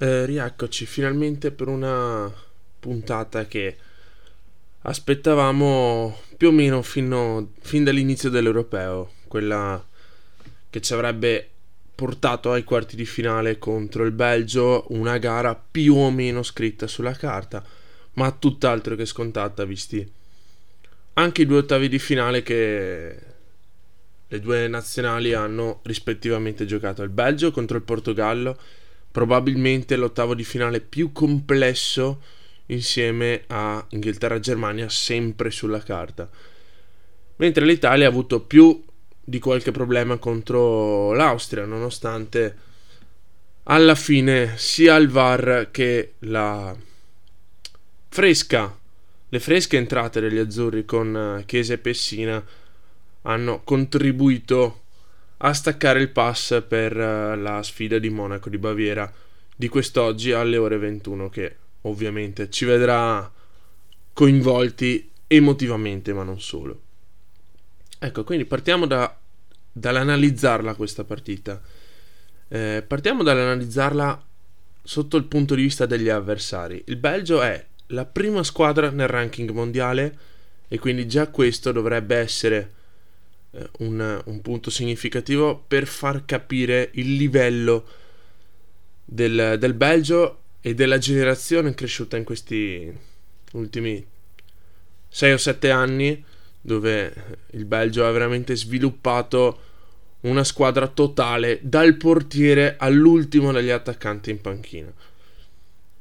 Eh, rieccoci finalmente per una puntata che aspettavamo più o meno fino, fin dall'inizio dell'Europeo, quella che ci avrebbe portato ai quarti di finale contro il Belgio, una gara più o meno scritta sulla carta, ma tutt'altro che scontata, visti anche i due ottavi di finale che le due nazionali hanno rispettivamente giocato il Belgio contro il Portogallo probabilmente l'ottavo di finale più complesso insieme a Inghilterra-Germania sempre sulla carta. Mentre l'Italia ha avuto più di qualche problema contro l'Austria, nonostante alla fine sia il VAR che la fresca, le fresche entrate degli azzurri con Chiesa e Pessina hanno contribuito a staccare il pass per uh, la sfida di Monaco di Baviera di quest'oggi alle ore 21 che ovviamente ci vedrà coinvolti emotivamente ma non solo. Ecco, quindi partiamo da, dall'analizzarla questa partita. Eh, partiamo dall'analizzarla sotto il punto di vista degli avversari. Il Belgio è la prima squadra nel ranking mondiale e quindi già questo dovrebbe essere eh, un, un, punto significativo per far capire il livello del, del Belgio e della generazione cresciuta in questi ultimi 6 o 7 anni dove il Belgio ha veramente sviluppato una squadra totale dal portiere all'ultimo degli attaccanti in panchina.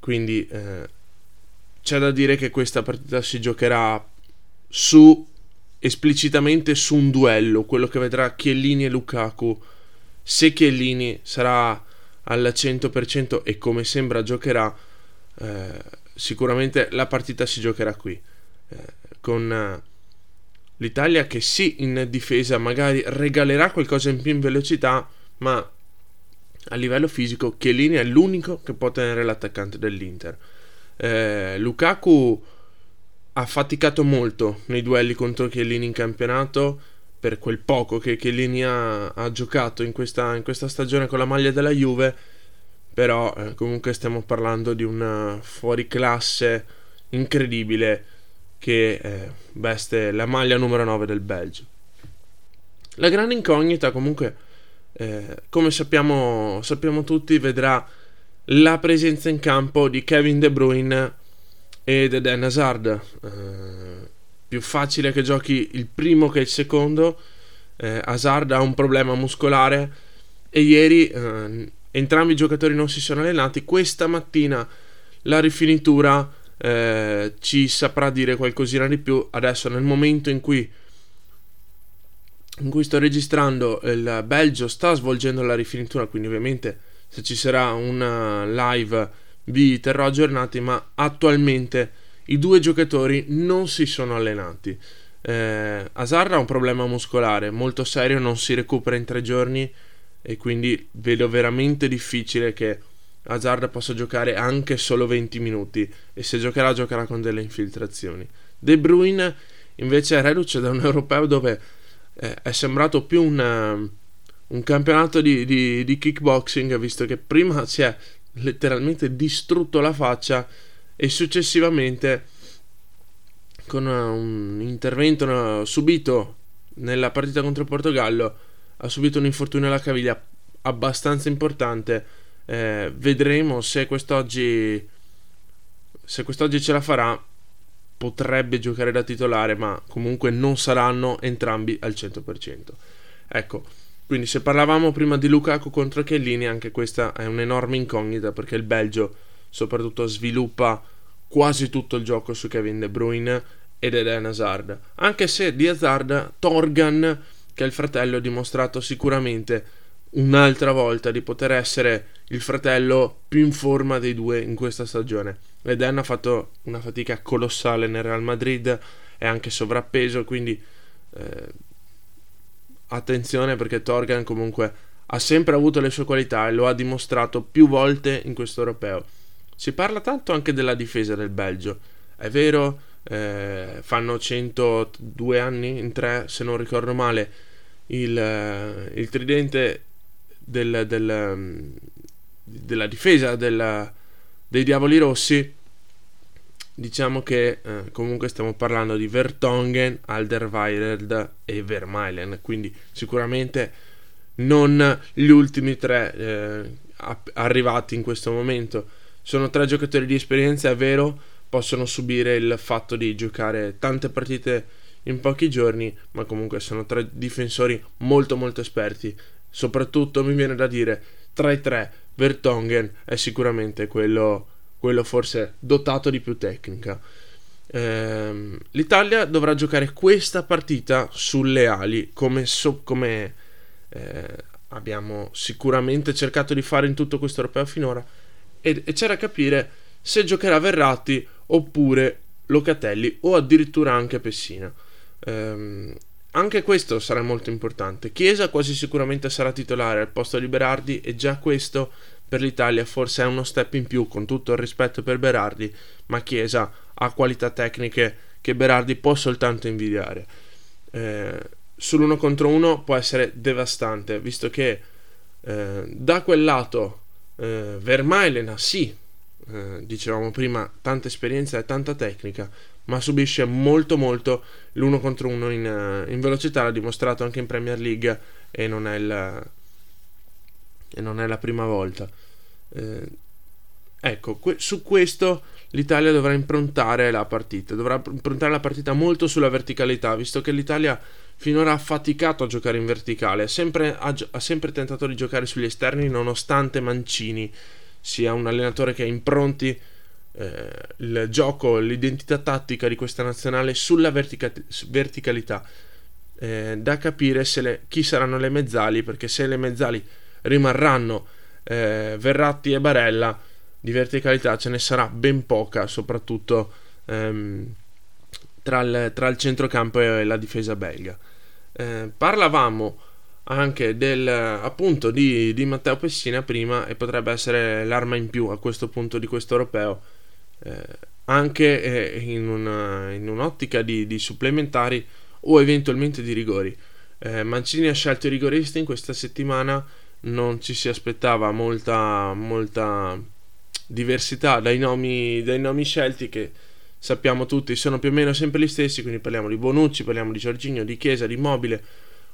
Quindi eh, c'è da dire che questa partita si giocherà su esplicitamente su un duello, quello che vedrà Chiellini e Lukaku. Se Chiellini sarà al 100% e come sembra giocherà, eh, sicuramente la partita si giocherà qui. Eh, con eh, l'Italia che sì, in difesa magari regalerà qualcosa in più in velocità, ma a livello fisico Chiellini è l'unico che può tenere l'attaccante dell'Inter. Eh, Lukaku ha faticato molto nei duelli contro Chiellini in campionato per quel poco che Chiellini ha, ha giocato in questa, in questa, stagione con la maglia della Juve però eh, comunque stiamo parlando di una fuoriclasse incredibile che eh, veste la maglia numero 9 del Belgio. La grande incognita comunque eh, come sappiamo, sappiamo tutti vedrà la presenza in campo di Kevin De Bruyne ed Eden Hazard. Eh, più facile che giochi il primo che il secondo. Eh, Hazard ha un problema muscolare e ieri eh, entrambi i giocatori non si sono allenati. Questa mattina la rifinitura eh, ci saprà dire qualcosina di più. Adesso nel momento in cui in cui sto registrando il Belgio sta svolgendo la rifinitura, quindi ovviamente se ci sarà una live vi terrò aggiornati, ma attualmente i due giocatori non si sono allenati. Eh, Hazard ha un problema muscolare molto serio, non si recupera in tre giorni e quindi vedo veramente difficile che Hazard possa giocare anche solo 20 minuti e se giocherà giocherà con delle infiltrazioni. De Bruyne invece è reduce da un europeo dove eh, è sembrato più un, un campionato di, di, di kickboxing visto che prima si è letteralmente distrutto la faccia e successivamente con un intervento subito nella partita contro il Portogallo ha subito un infortunio alla caviglia abbastanza importante. Eh, vedremo se quest'oggi se quest'oggi ce la farà. Potrebbe giocare da titolare ma comunque non saranno entrambi al 100% ecco quindi se parlavamo prima di Lukaku contro Chiellini, anche questa è un'enorme incognita perché il Belgio soprattutto sviluppa quasi tutto il gioco su Kevin De Bruyne ed Eden Hazard. Anche se di Hazard, Torgan, che è il fratello, ha dimostrato sicuramente un'altra volta di poter essere il fratello più in forma dei due in questa stagione. Eden ha fatto una fatica colossale nel Real Madrid, è anche sovrappeso, quindi... Eh, attenzione perché Torgan comunque ha sempre avuto le sue qualità e lo ha dimostrato più volte in questo europeo. Si parla tanto anche della difesa del Belgio, è vero, eh, fanno 102 anni in tre, se non ricordo male, il, il tridente del, del, della difesa della, dei Diavoli Rossi, diciamo che eh, comunque stiamo parlando di Vertongen, Alderweireld e Vermeilen, quindi sicuramente non gli ultimi tre eh, arrivati in questo momento. Sono tre giocatori di esperienza, è vero, possono subire il fatto di giocare tante partite in pochi giorni, ma comunque sono tre difensori molto molto esperti. Soprattutto mi viene da dire, tra i tre, Vertongen è sicuramente quello, quello forse dotato di più tecnica. Ehm, L'Italia dovrà giocare questa partita sulle ali, come, so, come eh, abbiamo sicuramente cercato di fare in tutto questo europeo finora, e, e c'è da capire se giocherà Verratti oppure Locatelli o addirittura anche Pessina. Ehm, anche questo sarà molto importante. Chiesa quasi sicuramente sarà titolare al posto di Berardi e già questo per l'Italia forse è uno step in più con tutto il rispetto per Berardi, ma Chiesa ha qualità tecniche che Berardi può soltanto invidiare. Eh, sull'uno contro uno può essere devastante, visto che eh, da quel lato eh, Vermaelen ha sì, eh, dicevamo prima, tanta esperienza e tanta tecnica, ma subisce molto molto l'uno contro uno in, uh, in velocità, l'ha dimostrato anche in Premier League e non è, il, e non è la prima volta. Eh, ecco, que- su questo l'Italia dovrà improntare la partita, dovrà improntare la partita molto sulla verticalità, visto che l'Italia finora ha faticato a giocare in verticale, ha sempre, ha, ha sempre tentato di giocare sugli esterni nonostante Mancini sia un allenatore che impronti eh, il gioco, l'identità tattica di questa nazionale sulla vertica- verticalità. Eh, da capire le, chi saranno le mezzali, perché se le mezzali rimarranno eh, Verratti e Barella, di verticalità ce ne sarà ben poca, soprattutto ehm, tra, il, tra, il, centrocampo e la difesa belga. Eh, parlavamo anche del, appunto di, di Matteo Pessina prima e potrebbe essere l'arma in più a questo punto di questo europeo eh, anche eh, in, una, in, un'ottica di, di, supplementari o eventualmente di rigori. Eh, Mancini ha scelto i rigoristi in questa settimana, non ci si aspettava molta, molta diversità dai nomi, dai nomi scelti che sappiamo tutti sono più o meno sempre gli stessi, quindi parliamo di Bonucci, parliamo di Giorginio, di Chiesa, di Mobile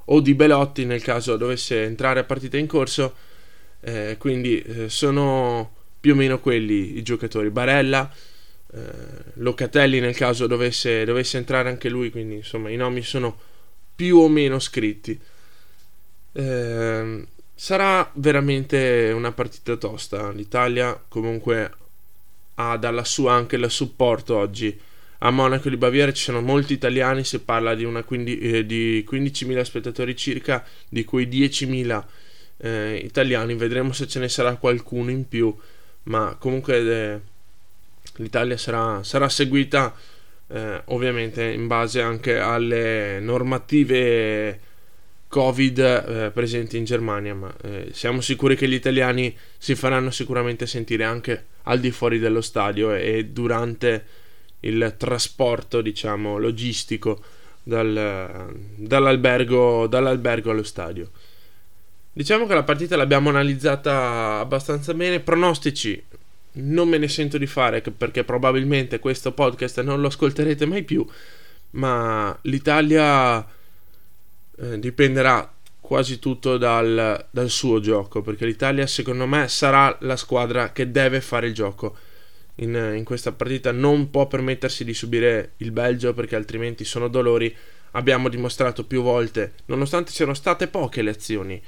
o di Belotti nel caso dovesse entrare a partita in corso, eh, quindi eh, sono più o meno quelli i giocatori. Barella, eh, Locatelli nel caso dovesse, dovesse, entrare anche lui, quindi insomma i nomi sono più o meno scritti. Eh, sarà veramente una partita tosta. L'Italia comunque ha dalla sua anche il supporto oggi. A Monaco di Baviera ci sono molti italiani, si parla di, quindi, eh, di 15.000 spettatori circa, di cui 10.000 eh, italiani. Vedremo se ce ne sarà qualcuno in più ma comunque eh, l'Italia sarà, sarà seguita eh, ovviamente in base anche alle normative Covid eh, presenti in Germania, ma eh, siamo sicuri che gli italiani si faranno sicuramente sentire anche al di fuori dello stadio e, durante il trasporto, diciamo, logistico dal, dall'albergo, dall'albergo allo stadio. Diciamo che la partita l'abbiamo analizzata abbastanza bene. Pronostici non me ne sento di fare perché probabilmente questo podcast non lo ascolterete mai più. Ma l'Italia eh, dipenderà quasi tutto dal, dal, suo gioco. Perché l'Italia, secondo me, sarà la squadra che deve fare il gioco. In, in questa partita non può permettersi di subire il Belgio perché altrimenti sono dolori. Abbiamo dimostrato più volte, nonostante siano state poche le azioni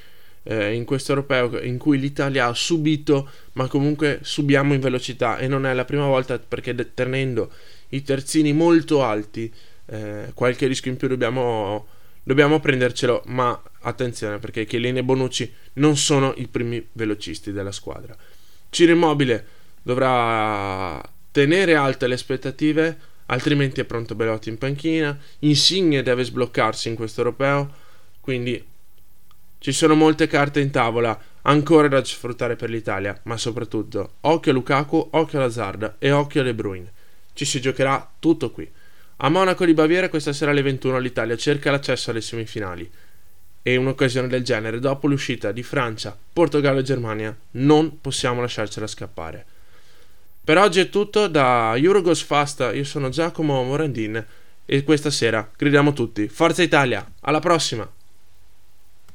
eh, in questo europeo in cui l'Italia ha subito, ma comunque subiamo in velocità e non è la prima volta perché tenendo i terzini molto alti, eh, qualche rischio in più dobbiamo, dobbiamo prendercelo, ma attenzione perché Chiellini e Bonucci non sono i primi velocisti della squadra. Ciro Immobile dovrà tenere alte le aspettative, altrimenti è pronto Belotti in panchina, Insigne deve sbloccarsi in questo europeo, quindi ci sono molte carte in tavola ancora da sfruttare per l'Italia, ma soprattutto occhio a Lukaku, occhio a Lazard e occhio a De Bruyne. Ci si giocherà tutto qui. A Monaco di Baviera questa sera alle 21 l'Italia cerca l'accesso alle semifinali e un'occasione del genere dopo l'uscita di Francia, Portogallo e Germania non possiamo lasciarcela scappare. Per oggi è tutto da Eurogoes Fast, io sono Giacomo Morandin e questa sera gridiamo tutti Forza Italia, alla prossima!